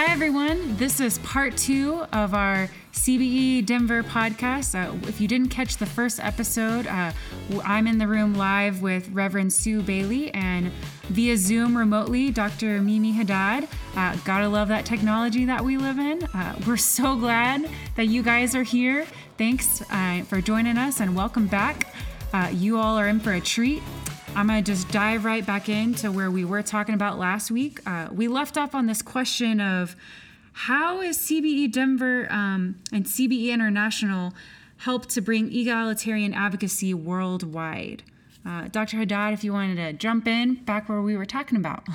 Hi, everyone. This is part two of our CBE Denver podcast. Uh, if you didn't catch the first episode, uh, I'm in the room live with Reverend Sue Bailey and via Zoom remotely, Dr. Mimi Haddad. Uh, gotta love that technology that we live in. Uh, we're so glad that you guys are here. Thanks uh, for joining us and welcome back. Uh, you all are in for a treat. I'm going to just dive right back into where we were talking about last week. Uh, we left off on this question of how is CBE Denver um, and CBE International help to bring egalitarian advocacy worldwide? Uh, Dr. Haddad, if you wanted to jump in back where we were talking about.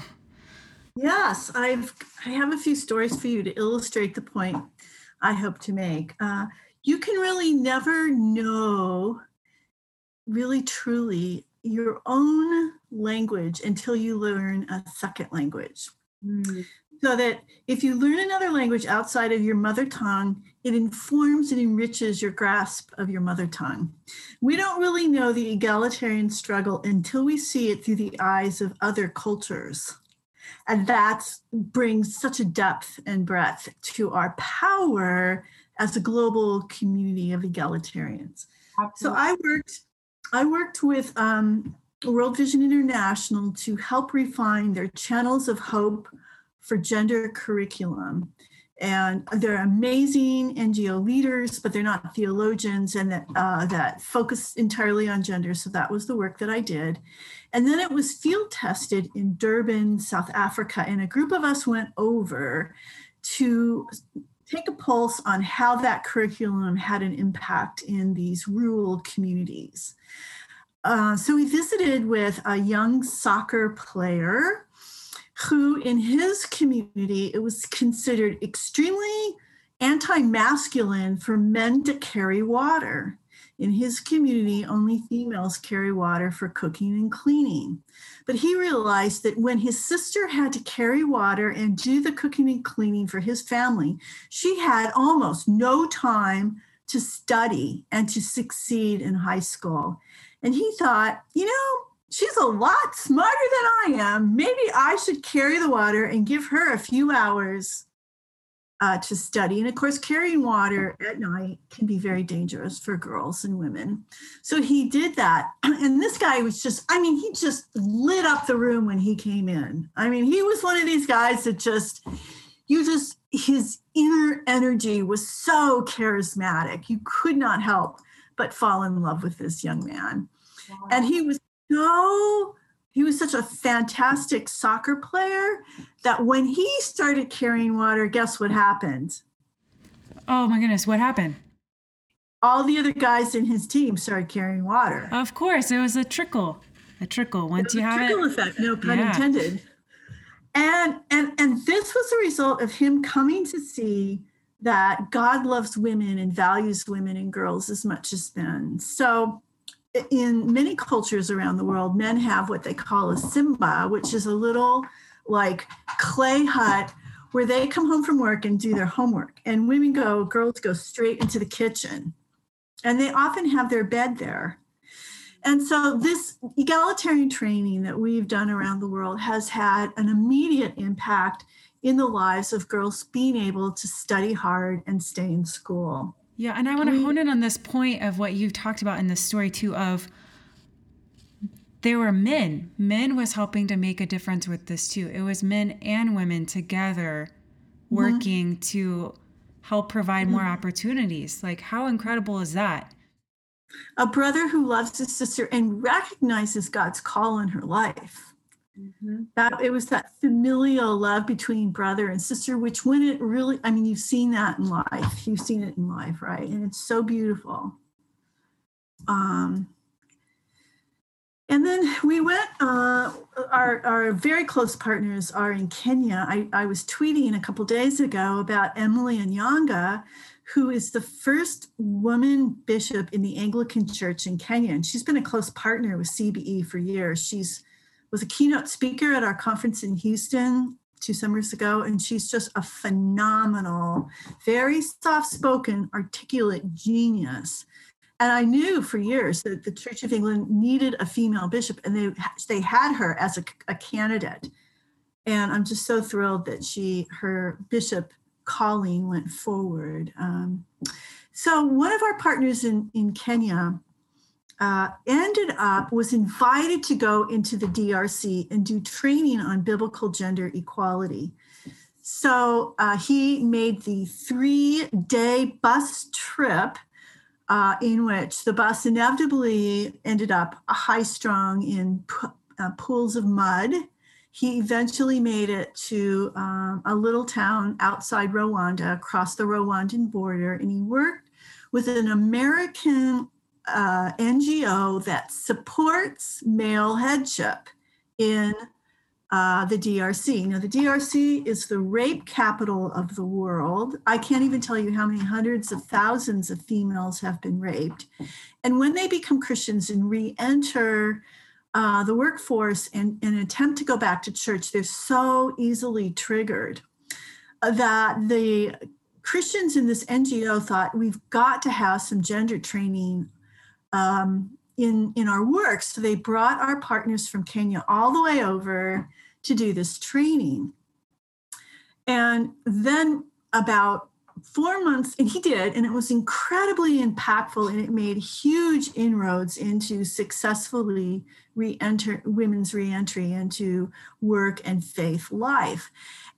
Yes, I've I have a few stories for you to illustrate the point I hope to make. Uh, you can really never know, really truly, your own language until you learn a second language. Mm. So that if you learn another language outside of your mother tongue, it informs and enriches your grasp of your mother tongue. We don't really know the egalitarian struggle until we see it through the eyes of other cultures. And that brings such a depth and breadth to our power as a global community of egalitarians. Absolutely. So I worked I worked with um, World Vision International to help refine their channels of hope for gender curriculum. And they're amazing NGO leaders, but they're not theologians and that, uh, that focus entirely on gender. So that was the work that I did. And then it was field tested in Durban, South Africa. And a group of us went over to take a pulse on how that curriculum had an impact in these rural communities. Uh, so we visited with a young soccer player who, in his community, it was considered extremely anti masculine for men to carry water. In his community, only females carry water for cooking and cleaning. But he realized that when his sister had to carry water and do the cooking and cleaning for his family, she had almost no time to study and to succeed in high school. And he thought, you know, she's a lot smarter than I am. Maybe I should carry the water and give her a few hours uh, to study. And of course, carrying water at night can be very dangerous for girls and women. So he did that. And this guy was just, I mean, he just lit up the room when he came in. I mean, he was one of these guys that just, you just, his inner energy was so charismatic. You could not help but fall in love with this young man. Wow. And he was so he was such a fantastic soccer player that when he started carrying water, guess what happened? Oh my goodness, what happened? All the other guys in his team started carrying water. Of course, it was a trickle. A trickle. Once you have trickle it. effect, no pun yeah. intended. And and and this was a result of him coming to see that God loves women and values women and girls as much as men. So in many cultures around the world, men have what they call a simba, which is a little like clay hut where they come home from work and do their homework. And women go, girls go straight into the kitchen. And they often have their bed there. And so, this egalitarian training that we've done around the world has had an immediate impact in the lives of girls being able to study hard and stay in school. Yeah, and I want to hone in on this point of what you talked about in this story too of there were men. Men was helping to make a difference with this too. It was men and women together mm-hmm. working mm-hmm. to help provide mm-hmm. more opportunities. Like how incredible is that? A brother who loves his sister and recognizes God's call in her life. Mm-hmm. That it was that familial love between brother and sister, which when it really, I mean, you've seen that in life. You've seen it in life, right? And it's so beautiful. Um, and then we went, uh, our, our very close partners are in Kenya. I, I was tweeting a couple days ago about Emily Onyango, who is the first woman bishop in the Anglican Church in Kenya. And she's been a close partner with CBE for years. She's was a keynote speaker at our conference in Houston two summers ago, and she's just a phenomenal, very soft spoken, articulate genius. And I knew for years that the Church of England needed a female bishop, and they they had her as a, a candidate. And I'm just so thrilled that she, her bishop calling went forward. Um, so one of our partners in, in Kenya uh, ended up, was invited to go into the DRC and do training on biblical gender equality. So uh, he made the three day bus trip uh, in which the bus inevitably ended up high strung in p- uh, pools of mud. He eventually made it to um, a little town outside Rwanda, across the Rwandan border, and he worked with an American uh, NGO that supports male headship in uh, the DRC. Now, the DRC is the rape capital of the world. I can't even tell you how many hundreds of thousands of females have been raped. And when they become Christians and re enter uh, the workforce and, and attempt to go back to church, they're so easily triggered that the Christians in this NGO thought we've got to have some gender training um, in in our work. So they brought our partners from Kenya all the way over to do this training. And then about four months, and he did, and it was incredibly impactful, and it made huge inroads into successfully re-enter women's reentry into work and faith life.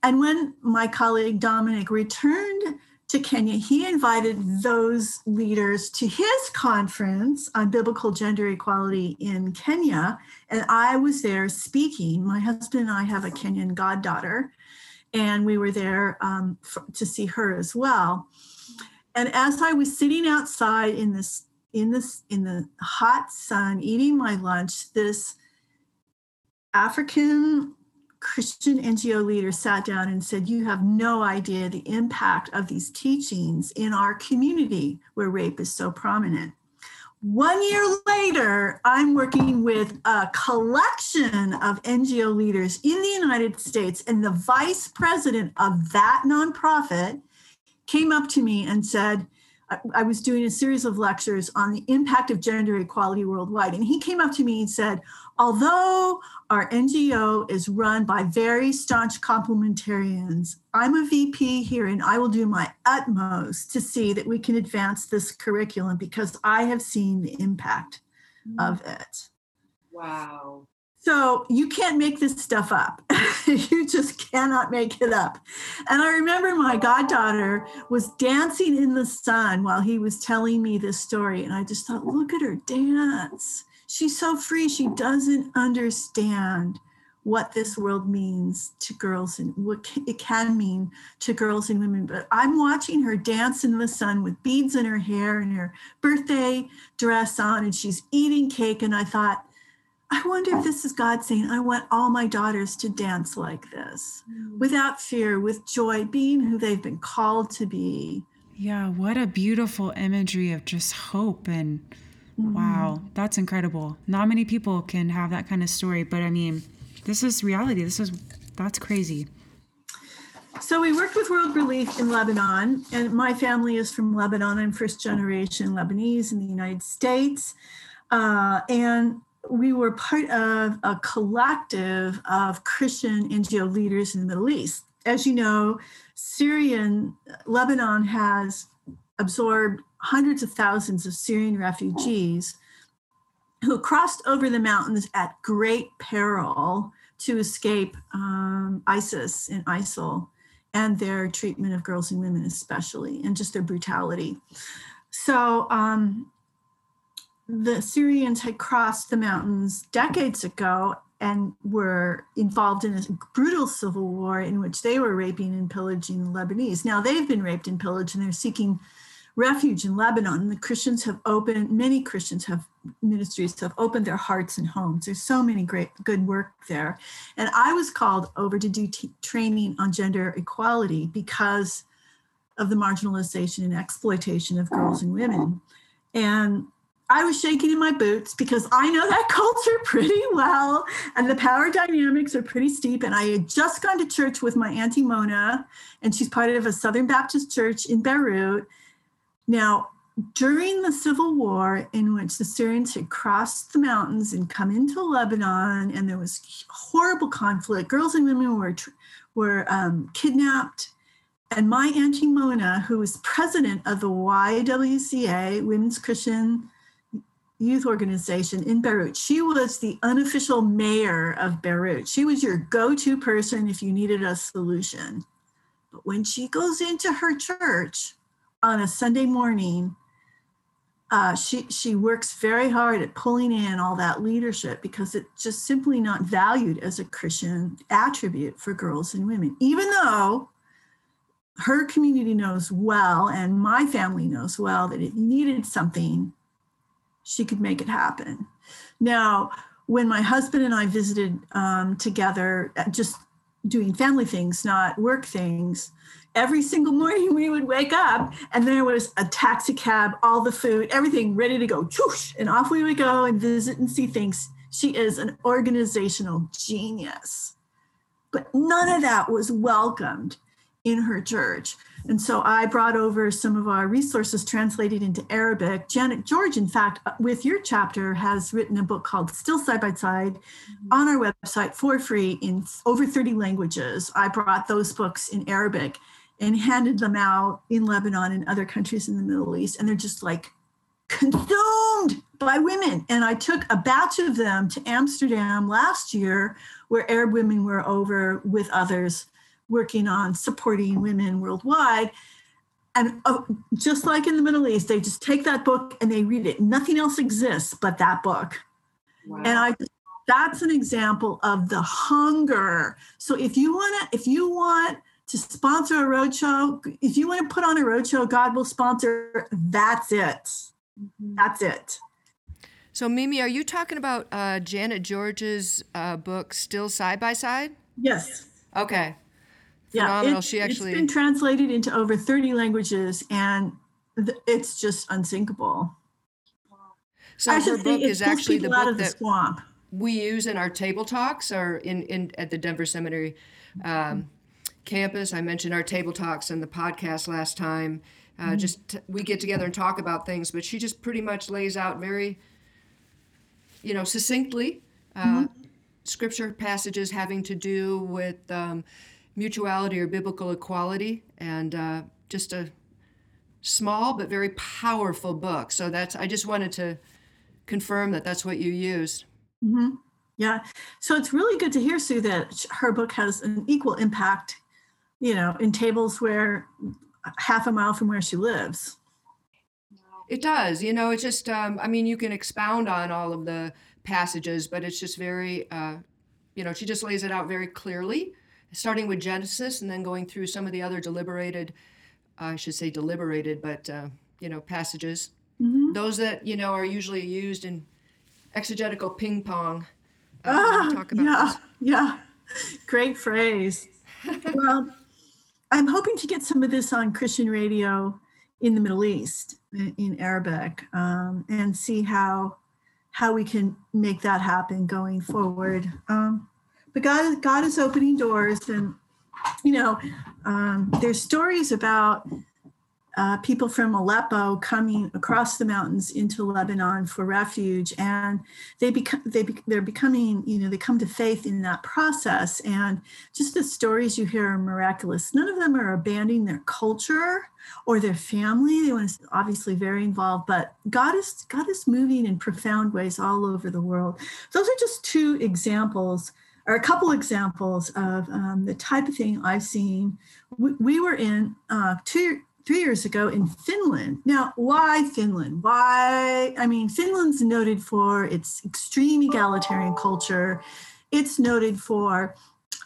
And when my colleague Dominic returned to Kenya, he invited those leaders to his conference on biblical gender equality in Kenya. And I was there speaking. My husband and I have a Kenyan goddaughter, and we were there um, for, to see her as well. And as I was sitting outside in this in this in the hot sun eating my lunch, this African Christian NGO leader sat down and said, You have no idea the impact of these teachings in our community where rape is so prominent. One year later, I'm working with a collection of NGO leaders in the United States, and the vice president of that nonprofit came up to me and said, I was doing a series of lectures on the impact of gender equality worldwide. And he came up to me and said, Although our NGO is run by very staunch complementarians, I'm a VP here and I will do my utmost to see that we can advance this curriculum because I have seen the impact mm-hmm. of it. Wow. So you can't make this stuff up. you just cannot make it up. And I remember my goddaughter was dancing in the sun while he was telling me this story. And I just thought, look at her dance. She's so free. She doesn't understand what this world means to girls and what it can mean to girls and women. But I'm watching her dance in the sun with beads in her hair and her birthday dress on, and she's eating cake. And I thought, I wonder if this is God saying, I want all my daughters to dance like this mm. without fear, with joy, being who they've been called to be. Yeah, what a beautiful imagery of just hope and mm. wow, that's incredible. Not many people can have that kind of story, but I mean, this is reality. This is that's crazy. So we worked with World Relief in Lebanon, and my family is from Lebanon. I'm first generation Lebanese in the United States. Uh, and we were part of a collective of Christian NGO leaders in the Middle East. As you know, Syrian Lebanon has absorbed hundreds of thousands of Syrian refugees who crossed over the mountains at great peril to escape um, ISIS and ISIL and their treatment of girls and women, especially, and just their brutality. So, um, the Syrians had crossed the mountains decades ago and were involved in a brutal civil war in which they were raping and pillaging the Lebanese. Now they've been raped and pillaged and they're seeking refuge in Lebanon. And the Christians have opened, many Christians have ministries have opened their hearts and homes. There's so many great, good work there. And I was called over to do t- training on gender equality because of the marginalization and exploitation of girls and women. And I was shaking in my boots because I know that culture pretty well and the power dynamics are pretty steep. And I had just gone to church with my Auntie Mona, and she's part of a Southern Baptist church in Beirut. Now, during the civil war in which the syrians had crossed the mountains and come into lebanon and there was horrible conflict girls and women were were um, kidnapped and my auntie mona who was president of the ywca women's christian youth organization in beirut. She was the unofficial mayor of beirut. She was your go-to person if you needed a solution. But when she goes into her church on a sunday morning uh, she she works very hard at pulling in all that leadership because it's just simply not valued as a Christian attribute for girls and women, even though her community knows well and my family knows well that it needed something, she could make it happen. Now, when my husband and I visited um, together, uh, just doing family things, not work things, every single morning we would wake up and there was a taxi cab, all the food, everything ready to go. Choosh, and off we would go and visit and see things. She is an organizational genius. But none of that was welcomed in her church. And so I brought over some of our resources translated into Arabic. Janet George, in fact, uh, with your chapter, has written a book called Still Side by Side mm-hmm. on our website for free in over 30 languages. I brought those books in Arabic and handed them out in Lebanon and other countries in the Middle East. And they're just like consumed by women. And I took a batch of them to Amsterdam last year, where Arab women were over with others working on supporting women worldwide. And uh, just like in the Middle East, they just take that book and they read it. Nothing else exists but that book. Wow. And I that's an example of the hunger. So if you want to, if you want to sponsor a roadshow. If you want to put on a roadshow, God will sponsor. That's it. Mm-hmm. That's it. So, Mimi, are you talking about uh, Janet George's uh, book, Still Side by Side? Yes. Okay. Phenomenal. Yeah, it, she actually. It's been translated into over 30 languages and it's just unsinkable. So, I her book is actually the book that swamp. we use in our table talks or in, in at the Denver Seminary. Um, campus. I mentioned our table talks and the podcast last time. Uh, mm-hmm. Just t- we get together and talk about things, but she just pretty much lays out very, you know, succinctly uh, mm-hmm. scripture passages having to do with um, mutuality or biblical equality, and uh, just a small but very powerful book. So that's I just wanted to confirm that that's what you used. Mm-hmm. Yeah. So it's really good to hear, Sue, that her book has an equal impact you know, in tables where half a mile from where she lives. It does. You know, it's just, um, I mean, you can expound on all of the passages, but it's just very, uh, you know, she just lays it out very clearly, starting with Genesis and then going through some of the other deliberated, I should say deliberated, but, uh, you know, passages. Mm-hmm. Those that, you know, are usually used in exegetical ping pong. Uh, ah, talk about yeah, this. yeah. Great phrase. well, I'm hoping to get some of this on Christian radio in the Middle East in Arabic um, and see how how we can make that happen going forward. Um, but God, God is opening doors, and you know, um, there's stories about uh, people from Aleppo coming across the mountains into Lebanon for refuge, and they become they be, they're becoming you know they come to faith in that process. And just the stories you hear are miraculous. None of them are abandoning their culture or their family. They want to obviously very involved, but God is God is moving in profound ways all over the world. Those are just two examples or a couple examples of um, the type of thing I've seen. We, we were in uh, two three years ago in Finland. Now, why Finland? Why? I mean, Finland's noted for its extreme egalitarian culture. It's noted for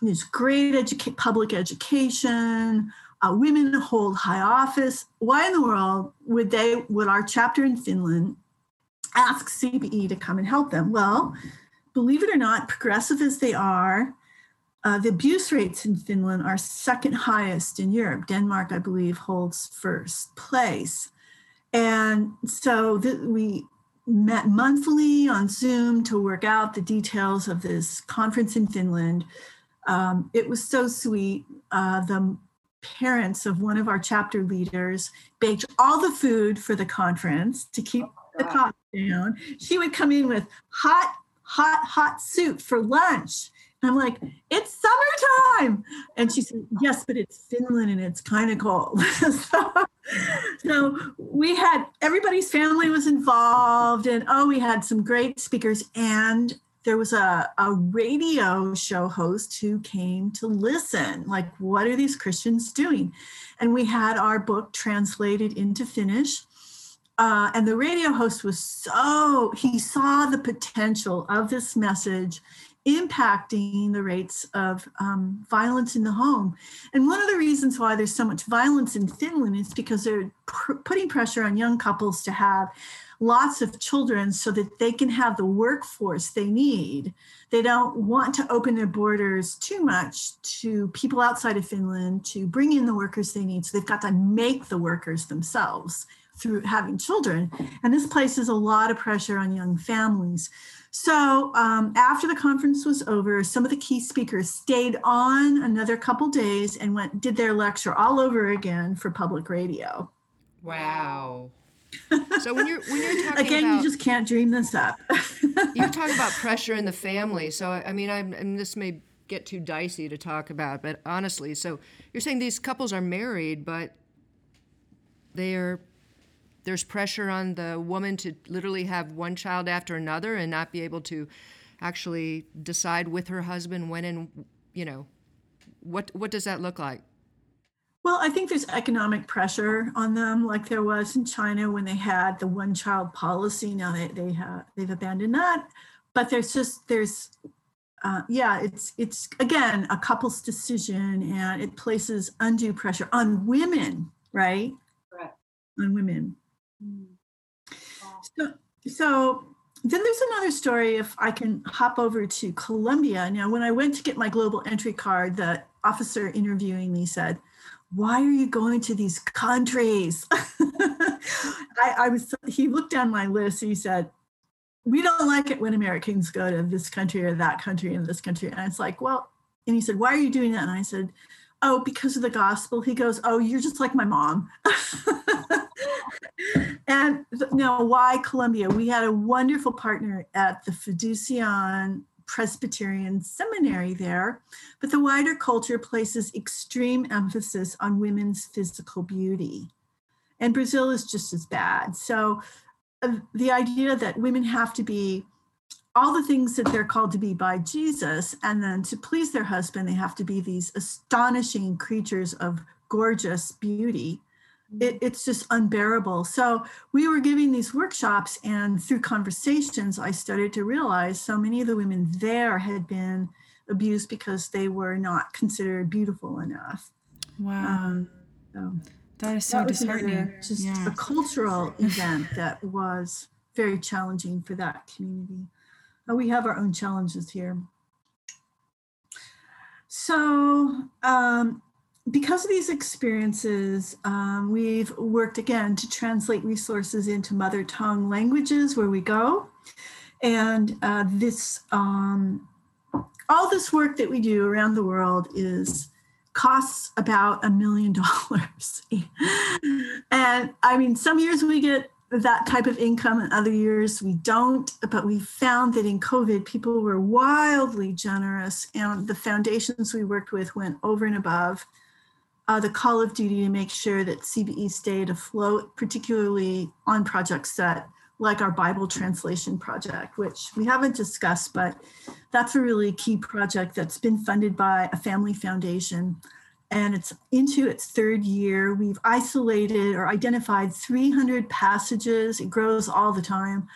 its great educa- public education. Uh, women hold high office. Why in the world would they? Would our chapter in Finland ask CBE to come and help them? Well, believe it or not, progressive as they are, uh, the abuse rates in Finland are second highest in Europe. Denmark, I believe, holds first place. And so th- we met monthly on Zoom to work out the details of this conference in Finland. Um, it was so sweet. Uh, the parents of one of our chapter leaders baked all the food for the conference to keep oh, the cost down. She would come in with hot, hot, hot soup for lunch. And I'm like, it's summertime. And she said, yes, but it's Finland and it's kind of cold. so, so we had everybody's family was involved and oh, we had some great speakers and there was a, a radio show host who came to listen like what are these christians doing and we had our book translated into finnish uh, and the radio host was so he saw the potential of this message impacting the rates of um, violence in the home and one of the reasons why there's so much violence in finland is because they're pr- putting pressure on young couples to have lots of children so that they can have the workforce they need. They don't want to open their borders too much to people outside of Finland to bring in the workers they need. So they've got to make the workers themselves through having children. And this places a lot of pressure on young families. So um, after the conference was over, some of the key speakers stayed on another couple days and went did their lecture all over again for public radio. Wow. So when you're when you're talking again, about, you just can't dream this up. you're talking about pressure in the family. So I mean, I'm and this may get too dicey to talk about, but honestly, so you're saying these couples are married, but they are there's pressure on the woman to literally have one child after another and not be able to actually decide with her husband when and you know what what does that look like well, I think there's economic pressure on them, like there was in China when they had the one-child policy. Now they they have they've abandoned that, but there's just there's uh, yeah, it's it's again a couple's decision, and it places undue pressure on women, right? Correct. On women. So so then there's another story. If I can hop over to Colombia now, when I went to get my global entry card, the officer interviewing me said why are you going to these countries? I, I, was, he looked down my list. He said, we don't like it when Americans go to this country or that country and this country. And it's like, well, and he said, why are you doing that? And I said, oh, because of the gospel. He goes, oh, you're just like my mom. and now, why Colombia? We had a wonderful partner at the Fiducian Presbyterian seminary there, but the wider culture places extreme emphasis on women's physical beauty. And Brazil is just as bad. So uh, the idea that women have to be all the things that they're called to be by Jesus, and then to please their husband, they have to be these astonishing creatures of gorgeous beauty it, it's just unbearable. So we were giving these workshops, and through conversations, I started to realize so many of the women there had been abused because they were not considered beautiful enough. Wow. Um, so that is so that disheartening. Just yeah. a cultural event that was very challenging for that community. Uh, we have our own challenges here. So, um, because of these experiences, um, we've worked again to translate resources into mother tongue languages where we go. And uh, this, um, all this work that we do around the world is costs about a million dollars. and I mean, some years we get that type of income and other years we don't but we found that in covid people were wildly generous and the foundations we worked with went over and above uh, the call of duty to make sure that CBE stayed afloat, particularly on projects that like our Bible translation project, which we haven't discussed, but that's a really key project that's been funded by a family foundation. And it's into its third year. We've isolated or identified 300 passages, it grows all the time,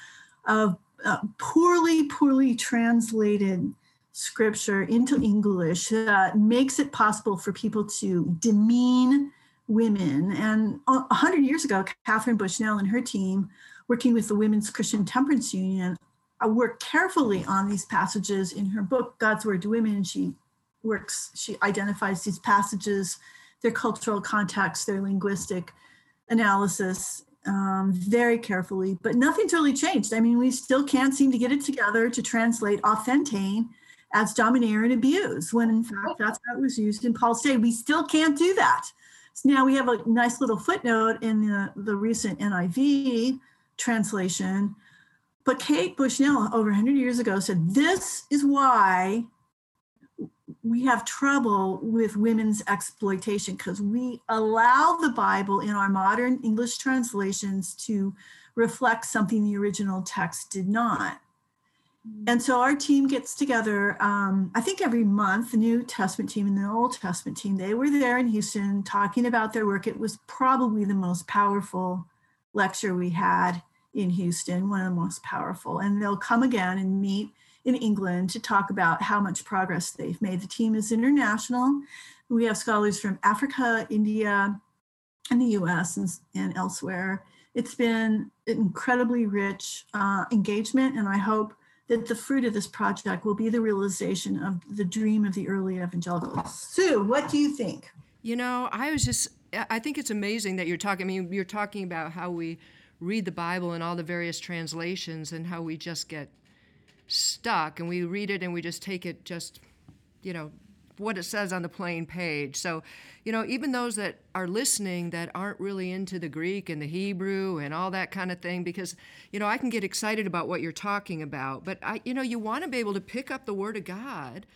of uh, poorly, poorly translated scripture into English that makes it possible for people to demean women. And a hundred years ago, Katharine Bushnell and her team, working with the Women's Christian Temperance Union, uh, worked carefully on these passages in her book, God's Word to Women. She works, she identifies these passages, their cultural context, their linguistic analysis um, very carefully, but nothing's really changed. I mean, we still can't seem to get it together to translate authentein as domineer and abuse, when in fact that's how it was used in Paul's day. We still can't do that. So now we have a nice little footnote in the, the recent NIV translation. But Kate Bushnell, over 100 years ago, said, This is why we have trouble with women's exploitation because we allow the Bible in our modern English translations to reflect something the original text did not. And so our team gets together, um, I think every month, the New Testament team and the Old Testament team, they were there in Houston talking about their work. It was probably the most powerful lecture we had in Houston, one of the most powerful. And they'll come again and meet in England to talk about how much progress they've made. The team is international. We have scholars from Africa, India, and the US and, and elsewhere. It's been an incredibly rich uh, engagement, and I hope that the fruit of this project will be the realization of the dream of the early evangelicals. Sue, what do you think? You know, I was just, I think it's amazing that you're talking, I mean, you're talking about how we read the Bible and all the various translations and how we just get stuck and we read it and we just take it just, you know, what it says on the plain page. So, you know, even those that are listening that aren't really into the Greek and the Hebrew and all that kind of thing, because, you know, I can get excited about what you're talking about, but I, you know, you want to be able to pick up the Word of God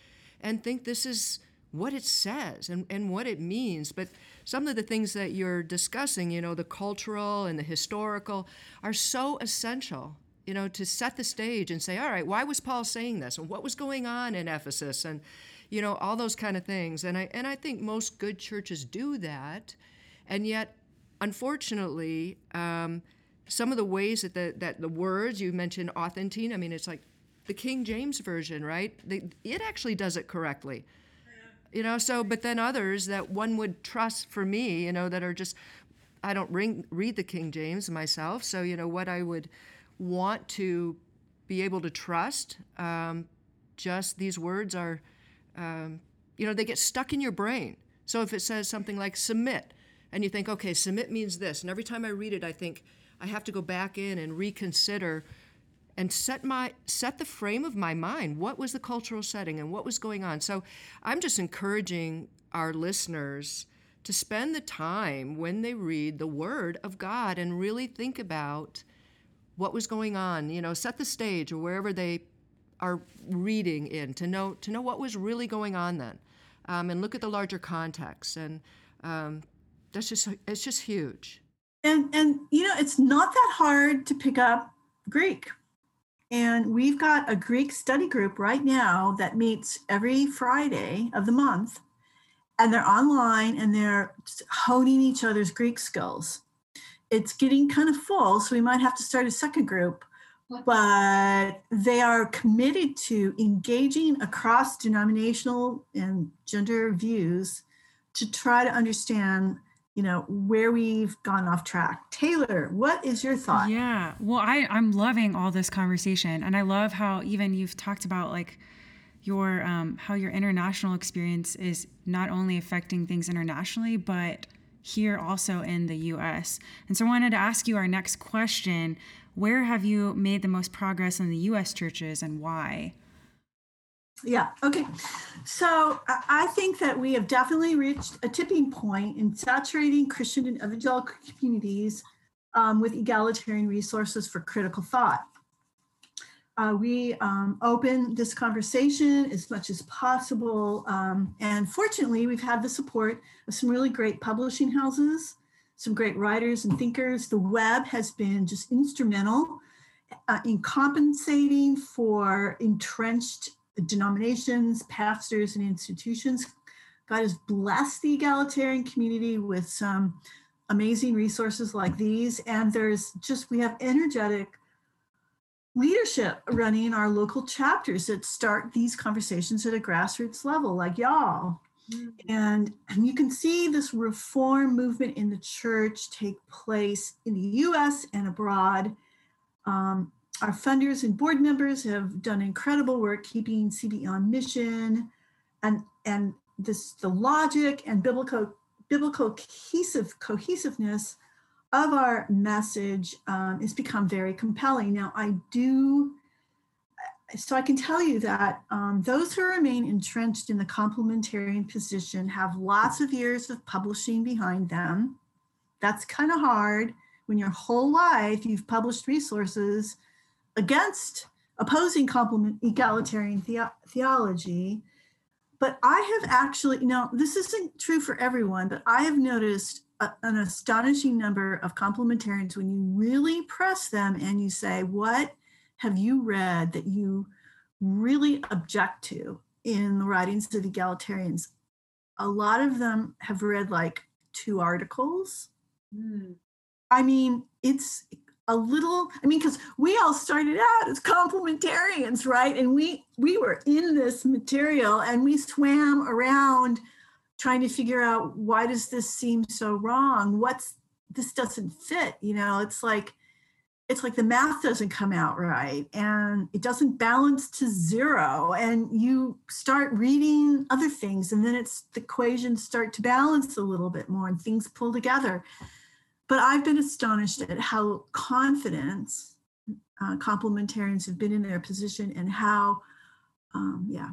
and think this is what it says and, and what it means. But some of the things that you're discussing, you know, the cultural and the historical, are so essential you know, to set the stage and say, all right, why was Paul saying this? And what was going on in Ephesus? And, you know, all those kind of things. And I, and I think most good churches do that. And yet, unfortunately, um, some of the ways that the, that the words you mentioned, authentic, I mean, it's like the King James Version, right? The, it actually does it correctly. You know, so, but then others that one would trust for me, you know, that are just, I don't ring, read the King James myself. So, you know, what I would want to be able to trust, um, just these words are um, you know, they get stuck in your brain. So if it says something like submit, and you think, okay, submit means this, and every time I read it, I think I have to go back in and reconsider and set my set the frame of my mind. What was the cultural setting and what was going on? So I'm just encouraging our listeners to spend the time when they read the Word of God and really think about what was going on. You know, set the stage or wherever they are reading in to know to know what was really going on then, um, and look at the larger context. And um, that's just it's just huge. And and you know it's not that hard to pick up Greek. And we've got a Greek study group right now that meets every Friday of the month. And they're online and they're honing each other's Greek skills. It's getting kind of full, so we might have to start a second group but they are committed to engaging across denominational and gender views to try to understand you know where we've gone off track. Taylor what is your thought? Yeah. Well i i'm loving all this conversation and i love how even you've talked about like your um, how your international experience is not only affecting things internationally but here also in the us and so i wanted to ask you our next question where have you made the most progress in the US churches and why? Yeah, okay. So I think that we have definitely reached a tipping point in saturating Christian and evangelical communities um, with egalitarian resources for critical thought. Uh, we um, open this conversation as much as possible. Um, and fortunately, we've had the support of some really great publishing houses some great writers and thinkers. The web has been just instrumental uh, in compensating for entrenched denominations, pastors, and institutions. God has blessed the egalitarian community with some amazing resources like these. And there's just, we have energetic leadership running our local chapters that start these conversations at a grassroots level, like y'all. And, and you can see this reform movement in the church take place in the US and abroad. Um, our funders and board members have done incredible work keeping CBE on mission and, and this the logic and biblical biblical cohesive cohesiveness of our message um, has become very compelling. Now, I do so I can tell you that um, those who remain entrenched in the complementarian position have lots of years of publishing behind them. That's kind of hard when your whole life you've published resources against opposing complement egalitarian the- theology. But I have actually, you know, this isn't true for everyone, but I have noticed a, an astonishing number of complementarians when you really press them and you say, What have you read that you really object to in the writings of egalitarians? A lot of them have read like two articles. Mm. I mean, it's a little i mean because we all started out as complementarians right and we we were in this material and we swam around trying to figure out why does this seem so wrong what's this doesn't fit you know it's like it's like the math doesn't come out right and it doesn't balance to zero and you start reading other things and then it's the equations start to balance a little bit more and things pull together. But i've been astonished at how confident uh, complementarians have been in their position and how um, yeah.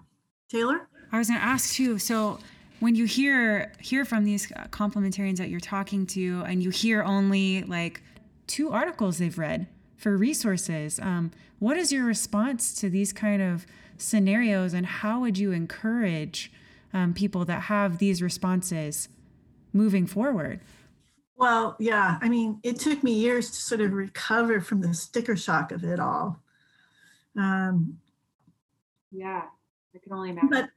Taylor? I was going to ask too so when you hear hear from these complementarians that you're talking to and you hear only like two articles they've read for resources. Um, what is your response to these kind of scenarios, and how would you encourage um, people that have these responses moving forward? Well, yeah, I mean, it took me years to sort of recover from the sticker shock of it all. Um, yeah, I can only imagine. But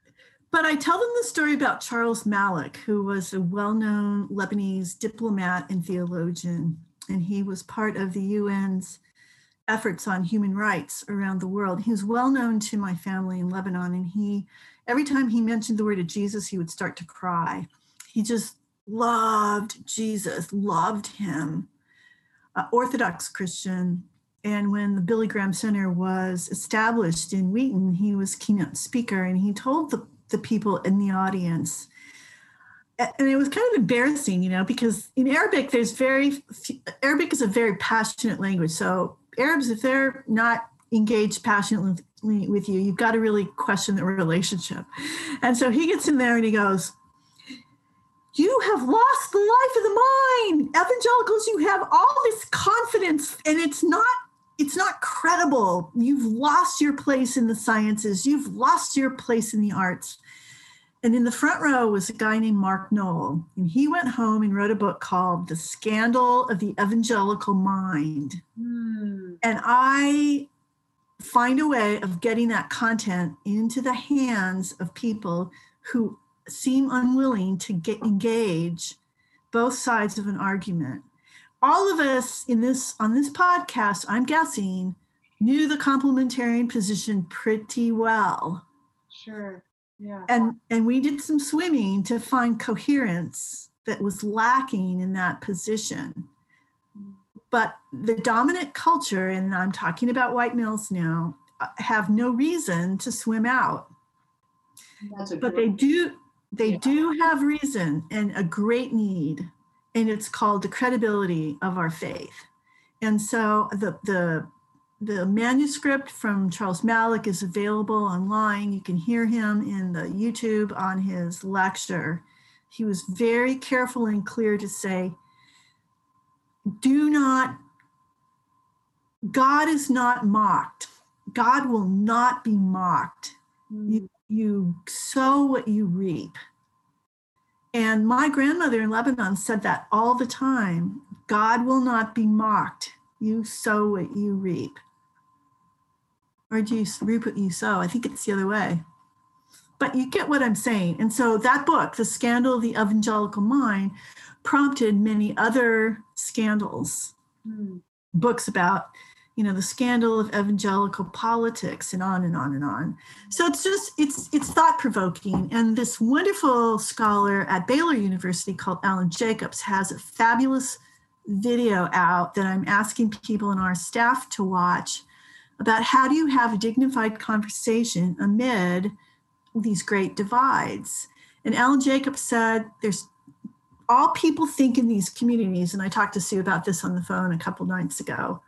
but I tell them the story about Charles Malik, who was a well-known Lebanese diplomat and theologian and he was part of the UN's efforts on human rights around the world. He was well known to my family in Lebanon, and he, every time he mentioned the word of Jesus, he would start to cry. He just loved Jesus, loved him. Uh, Orthodox Christian. And when the Billy Graham Center was established in Wheaton, he was keynote speaker, and he told the, the people in the audience and it was kind of embarrassing, you know, because in Arabic, there's very, Arabic is a very passionate language. So Arabs, if they're not engaged passionately with you, you've got to really question the relationship. And so he gets in there and he goes, you have lost the life of the mind. Evangelicals, you have all this confidence and it's not it's not credible. You've lost your place in the sciences. You've lost your place in the arts. And in the front row was a guy named Mark Noll. And he went home and wrote a book called The Scandal of the Evangelical Mind. Mm. And I find a way of getting that content into the hands of people who seem unwilling to get engage both sides of an argument. All of us in this on this podcast, I'm guessing, knew the complementarian position pretty well. Sure yeah. And and we did some swimming to find coherence that was lacking in that position. But the dominant culture, and I'm talking about white males now, uh, have no reason to swim out. but they do they yeah. do have reason and a great need and it's called the credibility of our faith and so the the the manuscript from Charles Malik is available online. You can hear him in the YouTube on his lecture. He was very careful and clear to say, do not, God is not mocked. God will not be mocked. Mm. You, you sow what you reap. And my grandmother in Lebanon said that all the time God will not be mocked. You sow what you reap or do you reap you sow? I think it's the other way. But you get what I'm saying. And so that book, The Scandal of the Evangelical Mind, prompted many other scandals, mm. books about, you know, the scandal of evangelical politics and on and on and on. So it's just, it's it's thought provoking. And this wonderful scholar at Baylor University called Alan Jacobs has a fabulous video out that I'm asking people in our staff to watch about how do you have a dignified conversation amid these great divides. And Alan Jacobs said there's all people think in these communities, and I talked to Sue about this on the phone a couple nights ago.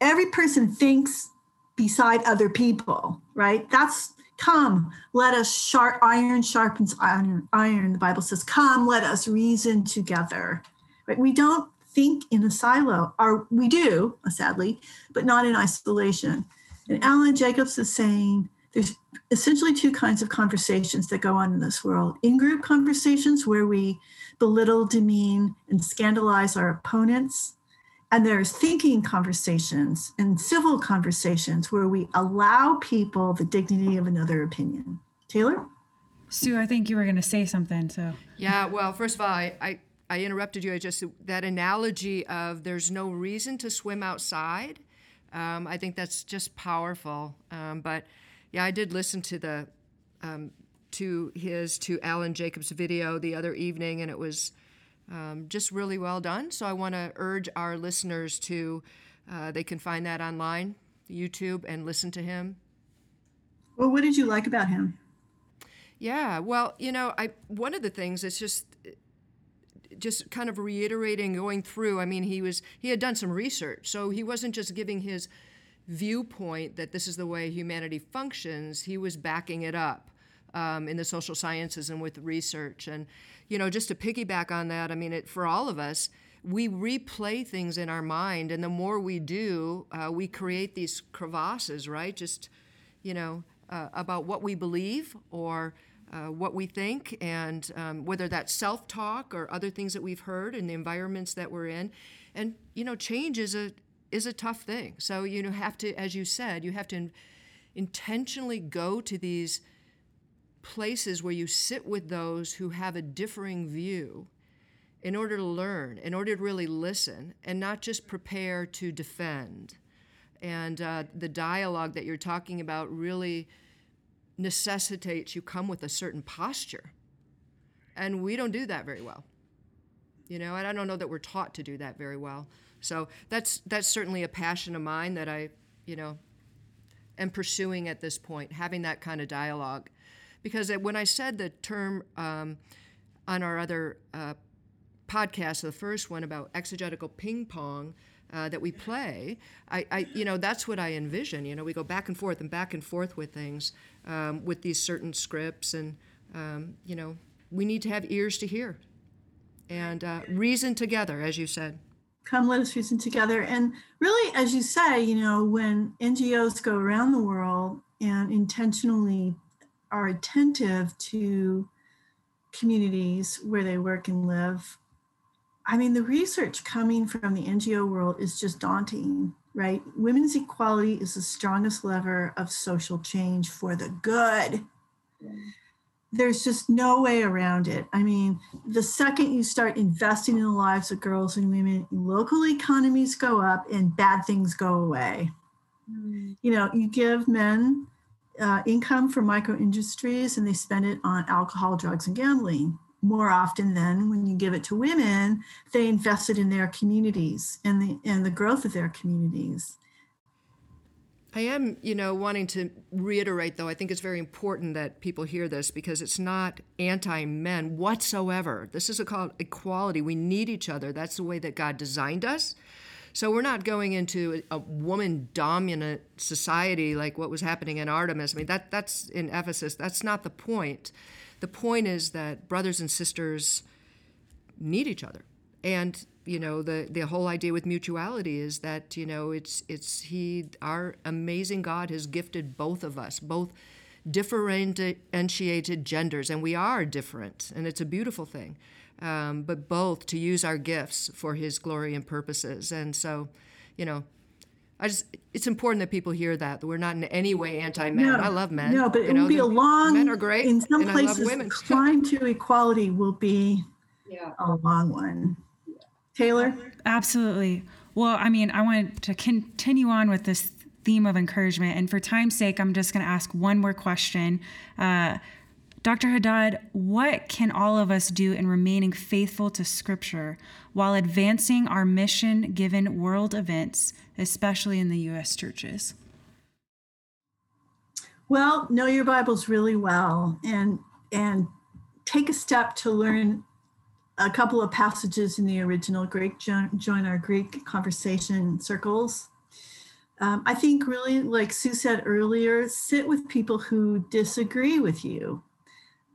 Every person thinks beside other people, right? That's come, let us sharp iron sharpens iron, iron. The Bible says, come, let us reason together. Right? We don't think in a silo, or we do, sadly, but not in isolation. And Alan Jacobs is saying there's essentially two kinds of conversations that go on in this world in group conversations where we belittle, demean, and scandalize our opponents. And there's thinking conversations and civil conversations where we allow people the dignity of another opinion. Taylor? Sue, I think you were going to say something. So, yeah, well, first of all, I, I, I interrupted you. I just, that analogy of there's no reason to swim outside, um, I think that's just powerful. Um, but yeah, I did listen to the um, to his to Alan Jacobs video the other evening, and it was um, just really well done. So I want to urge our listeners to uh, they can find that online, YouTube, and listen to him. Well, what did you like about him? Yeah, well, you know, I one of the things is just just kind of reiterating going through i mean he was he had done some research so he wasn't just giving his viewpoint that this is the way humanity functions, he was backing it up um, in the social sciences and with research. And, you know, just to piggyback on that, I mean, it, for all of us, we replay things in our mind, and the more we do, uh, we create these crevasses, right? Just, you know, uh, about what we believe or uh, what we think, and um, whether that's self talk or other things that we've heard in the environments that we're in. And, you know, change is a, is a tough thing. So you know, have to, as you said, you have to in, intentionally go to these places where you sit with those who have a differing view in order to learn, in order to really listen, and not just prepare to defend. And uh, the dialogue that you're talking about really necessitates you come with a certain posture. And we don't do that very well. You know, and I don't know that we're taught to do that very well. So that's that's certainly a passion of mine that I, you know, am pursuing at this point, having that kind of dialogue. Because when I said the term um, on our other uh, podcast, the first one about exegetical ping pong, uh, that we play, I, I, you know, that's what I envision. You know, we go back and forth and back and forth with things, um, with these certain scripts, and um, you know, we need to have ears to hear, and uh, reason together, as you said come let us reason together and really as you say you know when ngos go around the world and intentionally are attentive to communities where they work and live i mean the research coming from the ngo world is just daunting right women's equality is the strongest lever of social change for the good there's just no way around it. I mean, the second you start investing in the lives of girls and women, local economies go up and bad things go away. Mm. You know, you give men uh, income from micro industries and they spend it on alcohol, drugs, and gambling. More often than when you give it to women, they invest it in their communities and the and the growth of their communities. I am, you know, wanting to reiterate, though, I think it's very important that people hear this because it's not anti men whatsoever. This is called equality. We need each other. That's the way that God designed us. So we're not going into a, woman dominant society like what was happening in Artemis. I mean, that, that's in Ephesus. That's not the point. The point is that brothers and sisters need each other. And you know the the whole idea with mutuality is that you know it's it's he our amazing God has gifted both of us both differentiated genders and we are different and it's a beautiful thing um, but both to use our gifts for his glory and purposes and so you know I just it's important that people hear that, that we're not in any way anti-men. No, I love men. No, but it will be a long men are great. In some places, climb to equality will be yeah. a long one. Taylor? Absolutely. Well, I mean, I want to continue on with this theme of encouragement. And for time's sake, I'm just going to ask one more question. Uh, Dr. Haddad, what can all of us do in remaining faithful to Scripture while advancing our mission given world events, especially in the U.S. churches? Well, know your Bibles really well and and take a step to learn a couple of passages in the original Greek, join, our Greek conversation circles. Um, I think really, like Sue said earlier, sit with people who disagree with you.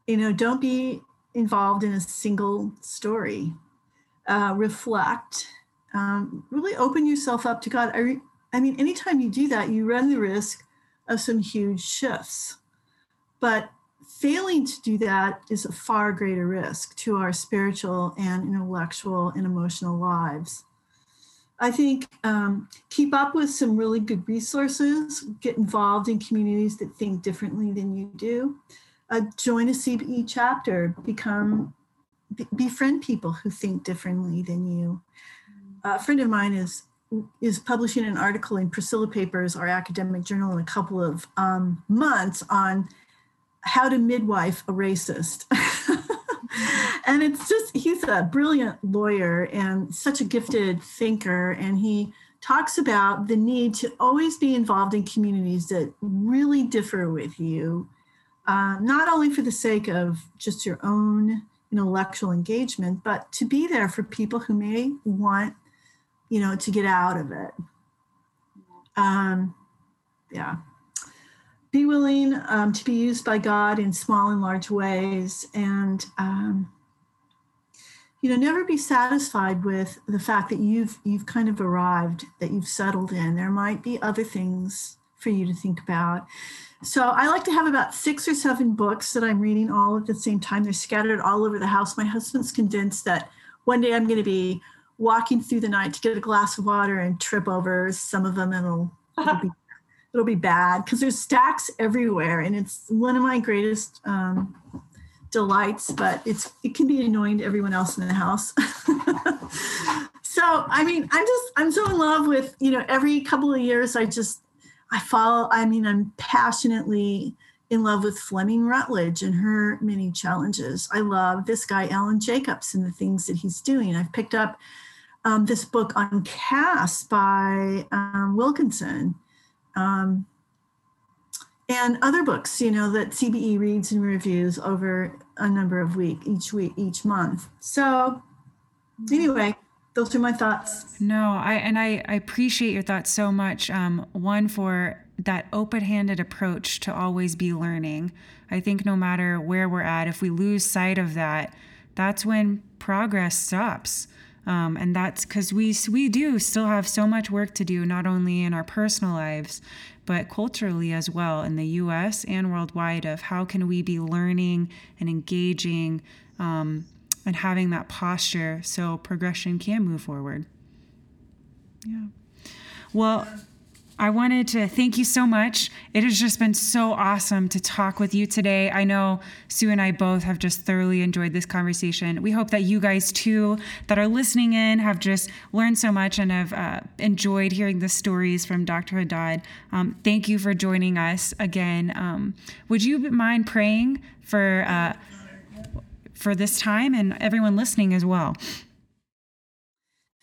You know, don't be involved in a single story. Uh, reflect. Um, really open yourself up to God. I, re- I mean, anytime you do that, you run the risk of some huge shifts. But failing to do that is a far greater risk to our spiritual and intellectual and emotional lives. I think um, keep up with some really good resources, get involved in communities that think differently than you do. Uh, join a CBE chapter, become befriend people who think differently than you. A friend of mine is is publishing an article in Priscilla Papers, our academic journal, in a couple of um, months on how to midwife a racist. and it's just, he's a brilliant lawyer and such a gifted thinker. And he talks about the need to always be involved in communities that really differ with you, uh, not only for the sake of just your own intellectual engagement, but to be there for people who may want, you know, to get out of it. Um, yeah be willing um, to be used by God in small and large ways, and um, you know, never be satisfied with the fact that you've you've kind of arrived, that you've settled in. There might be other things for you to think about. So I like to have about six or seven books that I'm reading all at the same time. They're scattered all over the house. My husband's convinced that one day I'm going to be walking through the night to get a glass of water and trip over some of them and it'll, it'll be it'll be bad because there's stacks everywhere and it's one of my greatest um, delights but it's it can be annoying to everyone else in the house so i mean i'm just i'm so in love with you know every couple of years i just i follow i mean i'm passionately in love with fleming rutledge and her many challenges. I love this guy alan jacobs and the things that he's doing. I've picked up um, this book on caste by um, wilkerson. Um, and other books, you know, that CBE reads and reviews over a number of week each week each month. So anyway, those are my thoughts. No, I and I, I appreciate your thoughts so much. Um, one for that open-handed approach to always be learning. I think no matter where we're at, if we lose sight of that, that's when progress stops. Um, and that's because we we do still have so much work to do, not only in our personal lives, but culturally as well in the U.S. and worldwide. Of how can we be learning and engaging um, and having that posture so progression can move forward. Yeah. Well. I wanted to thank you so much. It has just been so awesome to talk with you today. I know Sue and I both have just thoroughly enjoyed this conversation. We hope that you guys too, that are listening in, have just learned so much and have uh, enjoyed hearing the stories from Dr. Haddad. Um, thank you for joining us again. Um, would you mind praying for uh, for this time and everyone listening as well?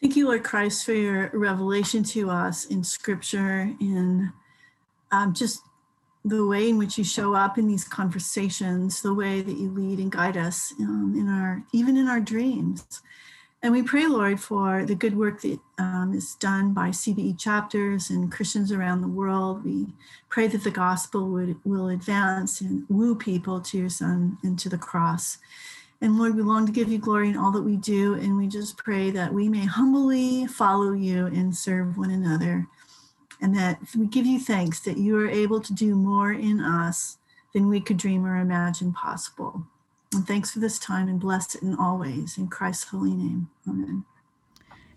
Thank you, Lord Christ, for your revelation to us in Scripture, in um, just the way in which you show up in these conversations, the way that you lead and guide us um, in our, even in our dreams. And we pray, Lord, for the good work that um, is done by CBE chapters and Christians around the world. We pray that the gospel would, will advance and woo people to your Son and to the cross. And Lord, we long to give you glory in all that we do. And we just pray that we may humbly follow you and serve one another. And that we give you thanks that you are able to do more in us than we could dream or imagine possible. And thanks for this time and bless it in all ways. In Christ's holy name. Amen.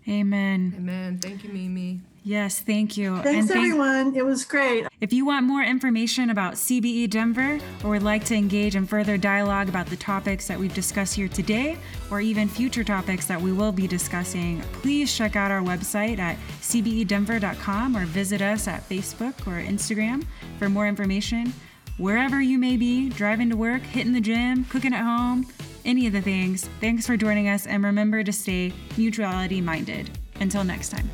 Amen. Amen. Thank you, Mimi. Yes, thank you. Thanks, thank- everyone. It was great. If you want more information about CBE Denver or would like to engage in further dialogue about the topics that we've discussed here today, or even future topics that we will be discussing, please check out our website at cbedenver.com or visit us at Facebook or Instagram for more information. Wherever you may be, driving to work, hitting the gym, cooking at home, any of the things, thanks for joining us and remember to stay mutuality minded. Until next time.